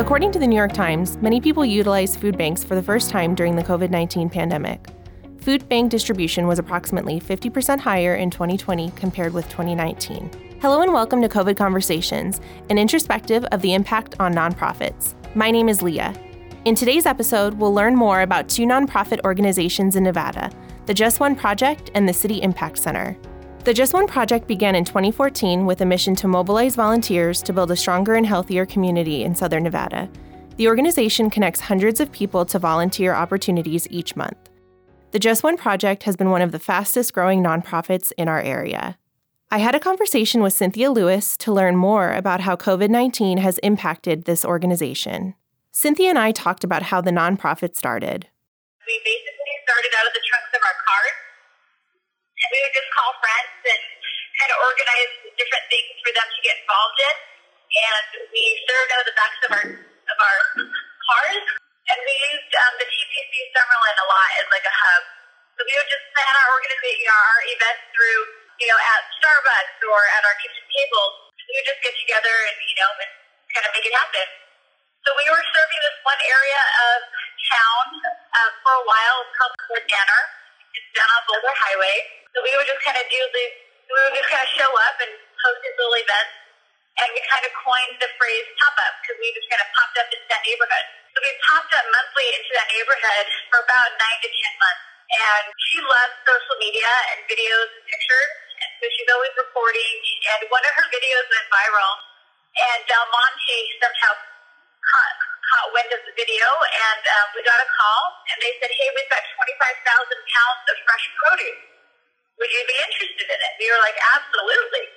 According to the New York Times, many people utilized food banks for the first time during the COVID 19 pandemic. Food bank distribution was approximately 50% higher in 2020 compared with 2019. Hello and welcome to COVID Conversations, an introspective of the impact on nonprofits. My name is Leah. In today's episode, we'll learn more about two nonprofit organizations in Nevada the Just One Project and the City Impact Center. The Just One Project began in 2014 with a mission to mobilize volunteers to build a stronger and healthier community in Southern Nevada. The organization connects hundreds of people to volunteer opportunities each month. The Just One Project has been one of the fastest growing nonprofits in our area. I had a conversation with Cynthia Lewis to learn more about how COVID 19 has impacted this organization. Cynthia and I talked about how the nonprofit started. We basically started out of the trunks of our cars we would just call friends and kind of organize different things for them to get involved in. And we served out of the backs of our of our cars, and we used um, the TPC Summerlin a lot as like a hub. So we would just plan our organization, our events through, you know, at Starbucks or at our kitchen tables. We would just get together and you know and kind of make it happen. So we were serving this one area of town uh, for a while. It's called Danner. It's down on Boulder Highway. So we would just kind of do these, we would just kind of show up and host these little events. And we kind of coined the phrase pop up because we just kind of popped up into that neighborhood. So we popped up monthly into that neighborhood for about nine to ten months. And she loves social media and videos and pictures. And so she's always recording. And one of her videos went viral. And Del Monte somehow caught, caught wind of the video. And um, we got a call. And they said, hey, we've got 25,000 pounds of fresh produce would you be interested in it? We were like, absolutely.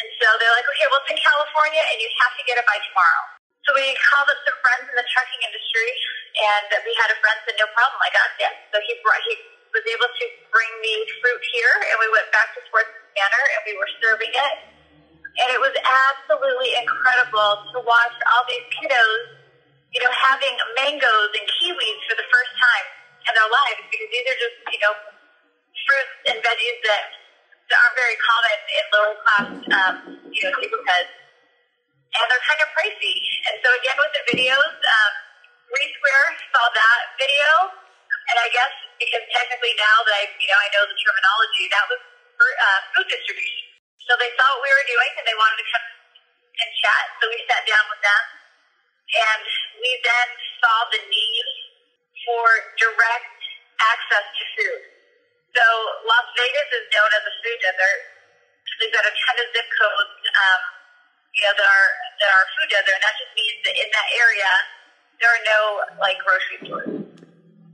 And so they're like, okay, well, it's in California and you have to get it by tomorrow. So we called up some friends in the trucking industry and we had a friend said, no problem, I got that. So he brought, he was able to bring the fruit here and we went back to Sports Manor and we were serving it. And it was absolutely incredible to watch all these kiddos, you know, having mangoes and kiwis for the first time in their lives because these are just, you know, veggies that, that aren't very common in lower class, um, you know, neighborhoods. And they're kind of pricey. And so again, with the videos, um, Three Square saw that video, and I guess because technically now that I, you know, I know the terminology, that was for uh, food distribution. So they saw what we were doing, and they wanted to come and chat. So we sat down with them, and we then saw the need for direct access to food. So Las Vegas is known as a food desert. They've got a ton of zip codes, um, you know, that are that are food desert, and that just means that in that area there are no like grocery stores.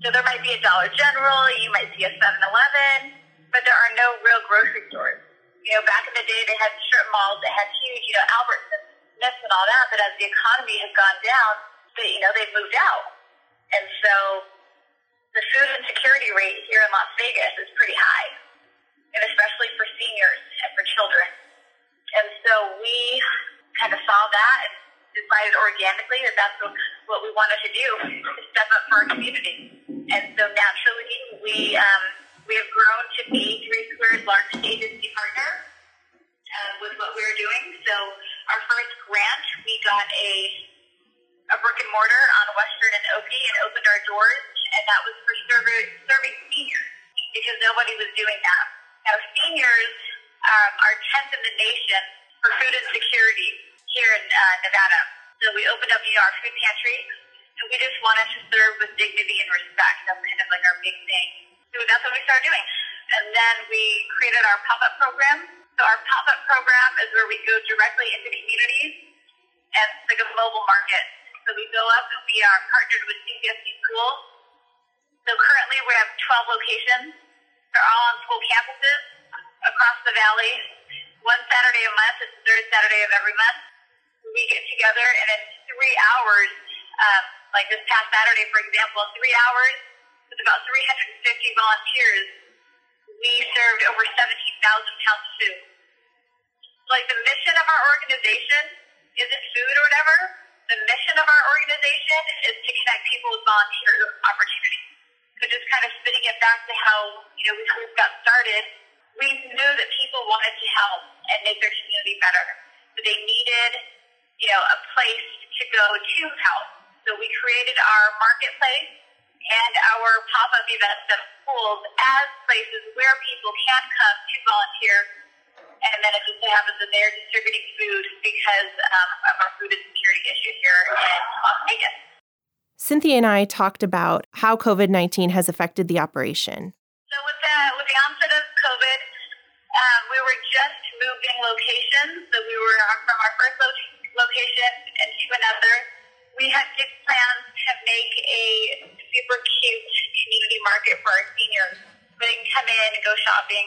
So there might be a Dollar General, you might see a 7-Eleven, but there are no real grocery stores. You know, back in the day they had strip malls, they had huge, you know, Albertsons, Smiths, and all that. But as the economy has gone down, they, you know, they've moved out, and so the food insecurity rate here in Las Vegas is pretty high, and especially for seniors and for children. And so we kind of saw that and decided organically that that's what, we wanted to do, to step up for our community. And so naturally, we um, we have grown to be Three Square's largest agency partner uh, with what we are doing. So our first grant, we got a a brick and mortar on Western and Oakey and opened our doors and that was for serving, serving seniors because nobody was doing that. Now, seniors um, are 10th in the nation for food insecurity here in uh, Nevada. So we opened up our food pantry, and we just wanted to serve with dignity and respect. That's kind of like our big thing. So that's what we started doing. And then we created our pop-up program. So our pop-up program is where we go directly into communities and it's like a mobile market. So we go up and we are partnered with CCSD schools so currently we have 12 locations. They're all on school campuses across the valley. One Saturday a month, it's the third Saturday of every month. We get together and in three hours, um, like this past Saturday, for example, three hours with about 350 volunteers, we served over 17,000 pounds of food. Like the mission of our organization isn't food or whatever. The mission of our organization is to connect people with volunteer opportunities. So just kind of spinning it back to how, you know, we first got started, we knew that people wanted to help and make their community better. So they needed, you know, a place to go to help. So we created our marketplace and our pop-up events at schools as places where people can come to volunteer. And then it just happens that they're distributing food because um, of our food insecurity issue here in Las Vegas. Cynthia and I talked about how COVID 19 has affected the operation. So, with the, with the onset of COVID, um, we were just moving locations. So, we were from our first lo- location into another. We had big plans to make a super cute community market for our seniors they can come in and go shopping.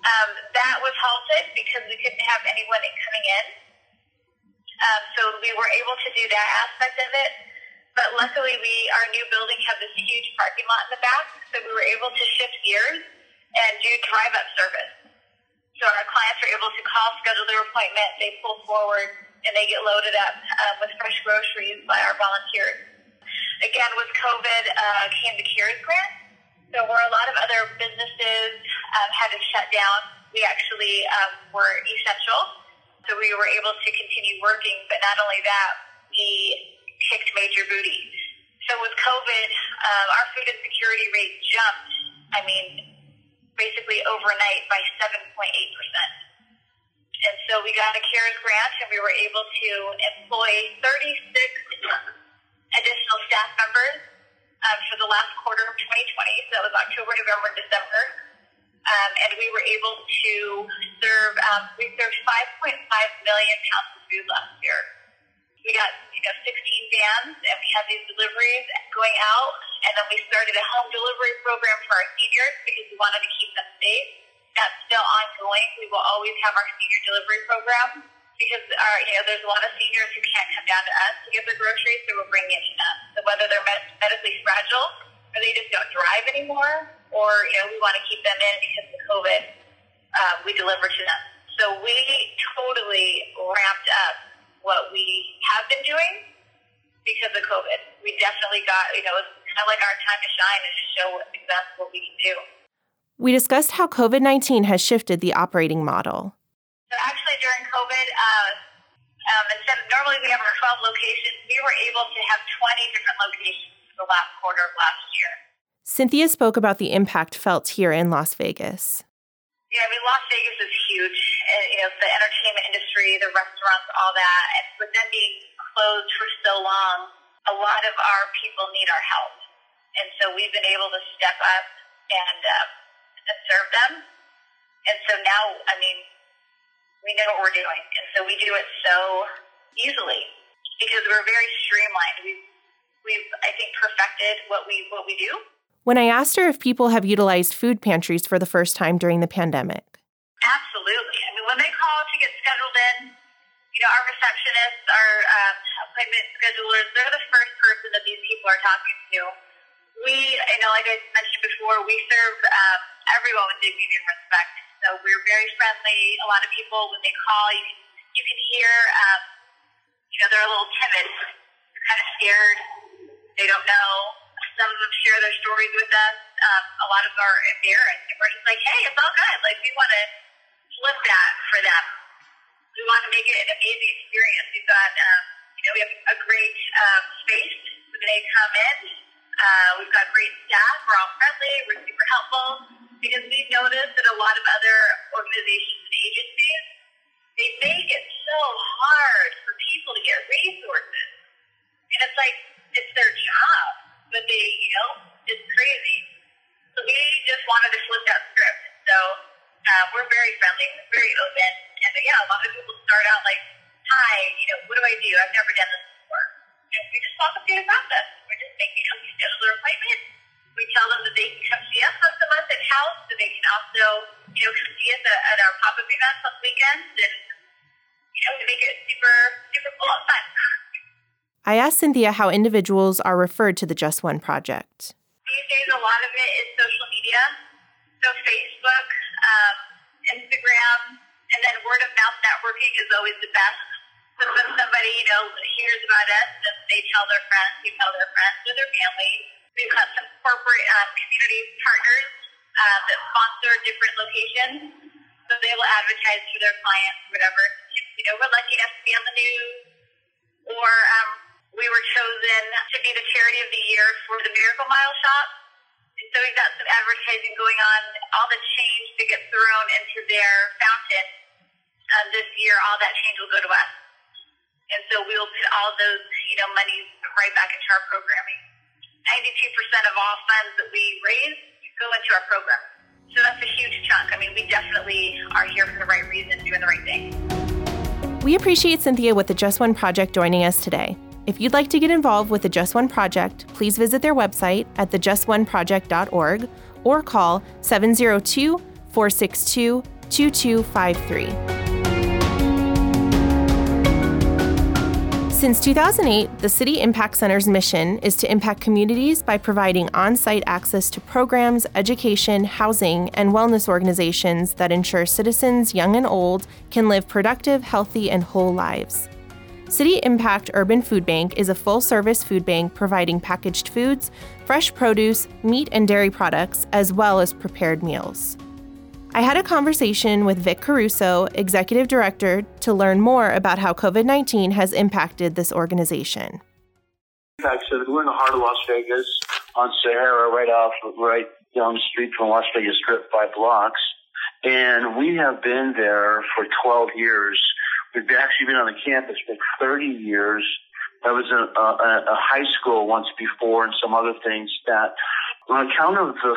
Um, that was halted because we couldn't have anyone coming in. Um, so, we were able to do that aspect of it. But luckily, we our new building has this huge parking lot in the back, so we were able to shift gears and do drive-up service. So our clients are able to call, schedule their appointment, they pull forward, and they get loaded up um, with fresh groceries by our volunteers. Again, with COVID, uh, came the CARES grant. So where a lot of other businesses um, had to shut down, we actually um, were essential. So we were able to continue working, but not only that, we kicked major booty. So with COVID, um, our food insecurity rate jumped, I mean, basically overnight by 7.8%. And so we got a CARES grant and we were able to employ 36 additional staff members um, for the last quarter of 2020. So that was October, November, December. Um, and we were able to serve, um, we served 5.5 million pounds of food last year we got you know 16 vans and we had these deliveries going out. And then we started a home delivery program for our seniors because we wanted to keep them safe. That's still ongoing. We will always have our senior delivery program because our you know there's a lot of seniors who can't come down to us to get their groceries so we're bringing it to them. So whether they're med- medically fragile or they just don't drive anymore or you know we want to keep them in because of covid uh, we deliver to them. So we totally ramped up what we have been doing because of COVID. We definitely got, you know, it's kind of like our time to shine and to show exactly what we can do. We discussed how COVID 19 has shifted the operating model. So, actually, during COVID, uh, um, instead of normally we have our 12 locations, we were able to have 20 different locations for the last quarter of last year. Cynthia spoke about the impact felt here in Las Vegas. Yeah, I mean, Las Vegas is huge. You know, the entertainment industry, the restaurants, all that. And with them being closed for so long, a lot of our people need our help. And so we've been able to step up and, uh, and serve them. And so now, I mean, we know what we're doing. And so we do it so easily because we're very streamlined. We've, we've I think, perfected what we, what we do. When I asked her if people have utilized food pantries for the first time during the pandemic. Absolutely. I mean, when they call to get scheduled in, you know, our receptionists, our um, appointment schedulers, they're the first person that these people are talking to. We, you know, like I mentioned before, we serve um, everyone with dignity and respect. So we're very friendly. A lot of people, when they call, you can, you can hear, um, you know, they're a little timid. They're kind of scared. They don't know some of them share their stories with us. Um, a lot of them are embarrassed. And we're just like, hey, it's all good. Like, we want to flip that for them. We want to make it an amazing experience. We've got, um, you know, we have a great um, space when they come in. Uh, we've got great staff. We're all friendly. We're super helpful because we've noticed that a lot of other organizations and agencies, they make it so hard for people to get resources. And it's like, it's their job but they, you know, it's crazy. So we just wanted to flip that script. So uh, we're very friendly, very open, and uh, yeah, a lot of people start out like, "Hi, you know, what do I do? I've never done this before." And we just walk them through the process. We're just making them schedule their appointment. We tell them that they can come see us once a month at house, so they can also, you know, come see us at, at our pop-up events on weekends, and you know, we make it super, super cool and fun. I asked Cynthia how individuals are referred to the Just One project. These days, a lot of it is social media. So, Facebook, um, Instagram, and then word of mouth networking is always the best. So, when somebody, you know, hears about us, they tell their friends, they tell their friends or their family. We've got some corporate um, community partners uh, that sponsor different locations. So they will advertise for their clients, whatever. You know, we're lucky enough to be on the news before um, we were chosen to be the charity of the year for the Miracle Mile Shop. And so we've got some advertising going on. All the change that gets thrown into their fountain uh, this year, all that change will go to us. And so we'll put all those, you know, monies right back into our programming. 92% of all funds that we raise go into our program. So that's a huge chunk. I mean, we definitely are here for the right reason, doing the right thing. We appreciate Cynthia with the Just One Project joining us today. If you'd like to get involved with the Just One Project, please visit their website at thejustoneproject.org or call 702 462 2253. Since 2008, the City Impact Center's mission is to impact communities by providing on site access to programs, education, housing, and wellness organizations that ensure citizens, young and old, can live productive, healthy, and whole lives. City Impact Urban Food Bank is a full service food bank providing packaged foods, fresh produce, meat and dairy products, as well as prepared meals. I had a conversation with Vic Caruso, Executive Director, to learn more about how COVID 19 has impacted this organization. Impact we're in the heart of Las Vegas on Sahara, right off, right down the street from Las Vegas Strip, five blocks. And we have been there for 12 years. We've actually been on the campus for 30 years. That was a, a, a high school once before and some other things that on account of the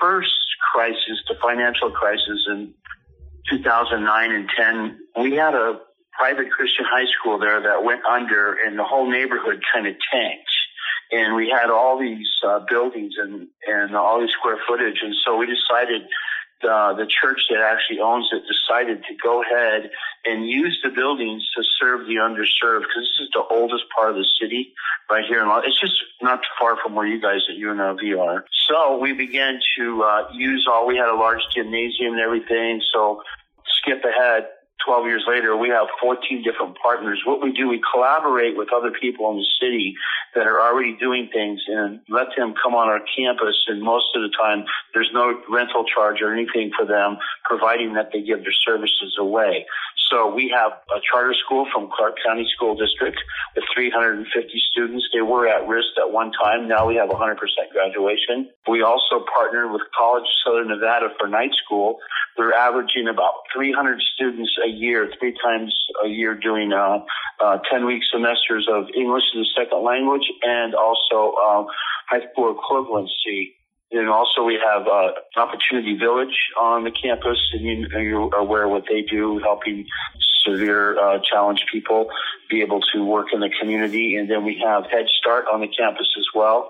first crisis, the financial crisis in 2009 and 10, we had a private Christian high school there that went under and the whole neighborhood kind of tanked. And we had all these uh, buildings and, and all this square footage. And so we decided uh, the church that actually owns it decided to go ahead and use the buildings to serve the underserved because this is the oldest part of the city right here in Los. It's just not too far from where you guys at UNLV are. So we began to uh, use all. We had a large gymnasium and everything. So skip ahead 12 years later, we have 14 different partners. What we do, we collaborate with other people in the city that are already doing things and let them come on our campus. And most of the time, there's no rental charge or anything for them, providing that they give their services away. So we have a charter school from Clark County School District with 350 students. They were at risk at one time. Now we have 100% graduation. We also partnered with College Southern Nevada for night school. We're averaging about 300 students a year, three times a year doing uh, uh, 10 week semesters of English as a second language and also uh, high school equivalency and also we have uh, Opportunity Village on the campus, and you, you're aware what they do, helping severe uh, challenged people be able to work in the community. And then we have Head Start on the campus as well.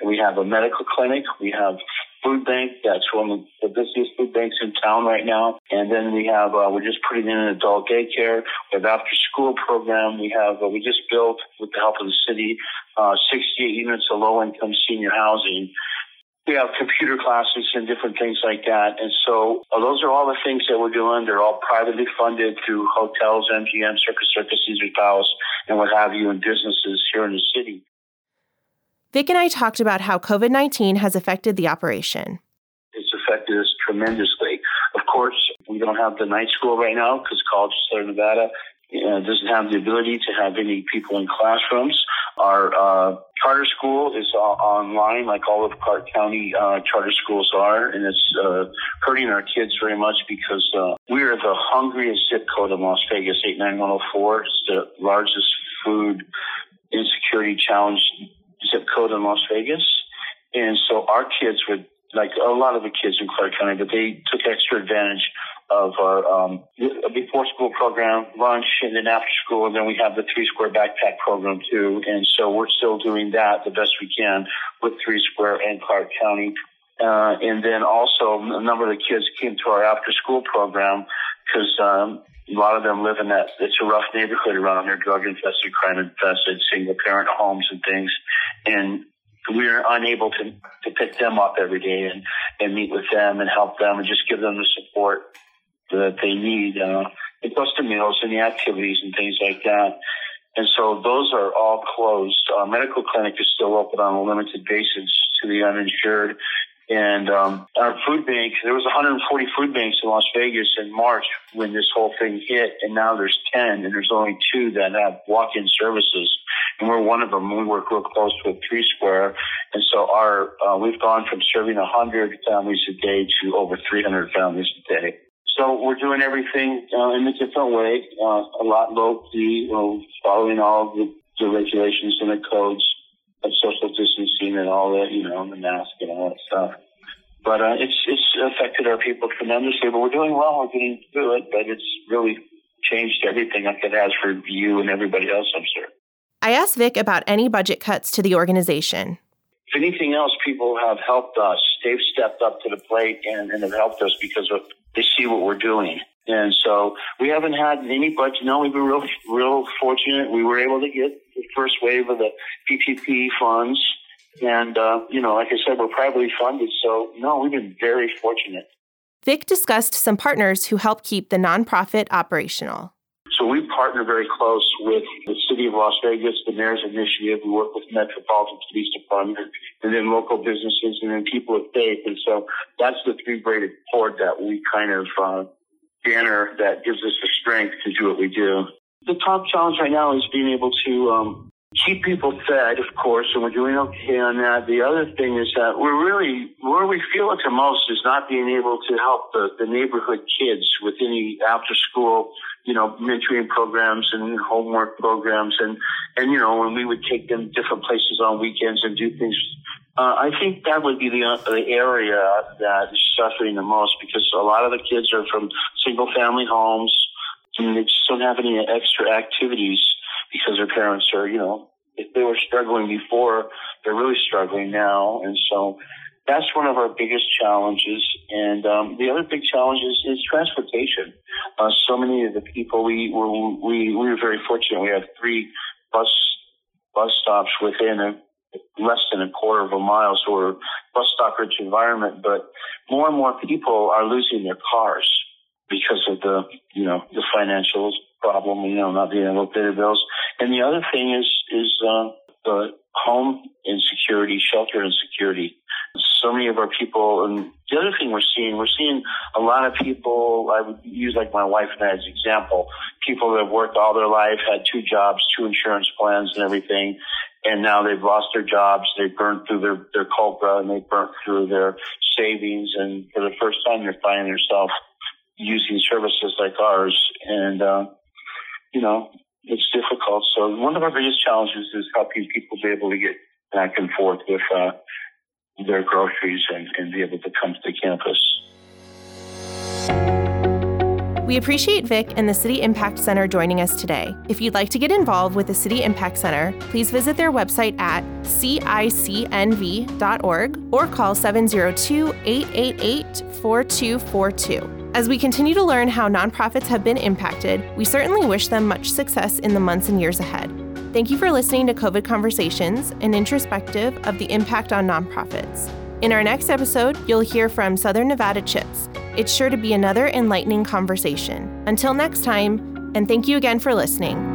And we have a medical clinic. We have food bank. That's one of the busiest food banks in town right now. And then we have, uh, we're just putting in an adult daycare. We have after school program. We have, uh, we just built with the help of the city, uh, 68 units of low income senior housing we have computer classes and different things like that. And so uh, those are all the things that we're doing. They're all privately funded through hotels, MGM, Circus Circus, Caesar Palace, and what have you, and businesses here in the city. Vic and I talked about how COVID 19 has affected the operation. It's affected us tremendously. Of course, we don't have the night school right now because College of Southern Nevada uh, doesn't have the ability to have any people in classrooms. Our uh, charter school is online, like all of Clark County uh, charter schools are, and it's uh, hurting our kids very much because uh, we are the hungriest zip code in Las Vegas, 89104. It's the largest food insecurity challenge zip code in Las Vegas. And so our kids would, like a lot of the kids in Clark County, but they took extra advantage of our um, before school program, lunch, and then after school, and then we have the three square backpack program too. And so we're still doing that the best we can with three square and Clark County. Uh, and then also a number of the kids came to our after school program because um, a lot of them live in that it's a rough neighborhood around here, drug infested, crime infested, single parent homes and things. And we are unable to, to pick them up every day and, and meet with them and help them and just give them the support that they need, uh, the meals and the activities and things like that. And so those are all closed. Our medical clinic is still open on a limited basis to the uninsured. And um, our food bank, there was 140 food banks in Las Vegas in March when this whole thing hit, and now there's 10, and there's only two that have walk-in services, and we're one of them. We work real close with Three Square, and so our uh, we've gone from serving 100 families a day to over 300 families a day. So we're doing everything uh, in a different way, uh, a lot low key, you know, following all the, the regulations and the codes of social distancing and all that, you know, the mask and all that stuff. But uh, it's it's affected our people tremendously. But we're doing well. We're getting through it. But it's really changed everything like it has for you and everybody else. I'm sure. I asked Vic about any budget cuts to the organization. If anything else, people have helped us. They've stepped up to the plate and, and have helped us because of, they see what we're doing. And so we haven't had any budget. No, we've been real, real fortunate. We were able to get the first wave of the PPP funds. And, uh, you know, like I said, we're privately funded. So, no, we've been very fortunate. Vic discussed some partners who help keep the nonprofit operational. So we partner very close with the City of Las Vegas, the Mayor's Initiative. We work with Metropolitan Police Department, and then local businesses, and then people of faith. And so that's the three-braided cord that we kind of uh, banner that gives us the strength to do what we do. The top challenge right now is being able to um, keep people fed, of course, and we're doing okay on that. The other thing is that we're really, where we feel it the most is not being able to help the, the neighborhood kids with any after school, you know, mentoring programs and homework programs. And, and, you know, when we would take them different places on weekends and do things uh, I think that would be the, uh, the area that is suffering the most because a lot of the kids are from single family homes and they just don't have any extra activities because their parents are, you know, if they were struggling before, they're really struggling now. And so that's one of our biggest challenges. And um, the other big challenge is, is transportation. Uh, so many of the people we were, we, we were very fortunate. We have three bus bus stops within a less than a quarter of a mile, so we're bus stop rich environment. But more and more people are losing their cars because of the you know the financial problem, you know, not being able to pay their bills. And the other thing is is uh, the home insecurity, shelter insecurity. So many of our people, and the other thing we're seeing, we're seeing a lot of people. I would use like my wife and I as an example. People that have worked all their life, had two jobs, two insurance plans, and everything, and now they've lost their jobs. They've burned through their, their COBRA and they've burnt through their savings. And for the first time, they're finding themselves using services like ours. And, uh, you know, it's difficult. So one of our biggest challenges is helping people be able to get back and forth with, uh, their groceries and, and be able to come to the campus. We appreciate Vic and the City Impact Center joining us today. If you'd like to get involved with the City Impact Center, please visit their website at cicnv.org or call 702 888 4242. As we continue to learn how nonprofits have been impacted, we certainly wish them much success in the months and years ahead. Thank you for listening to COVID Conversations, an introspective of the impact on nonprofits. In our next episode, you'll hear from Southern Nevada Chips it's sure to be another enlightening conversation. Until next time, and thank you again for listening.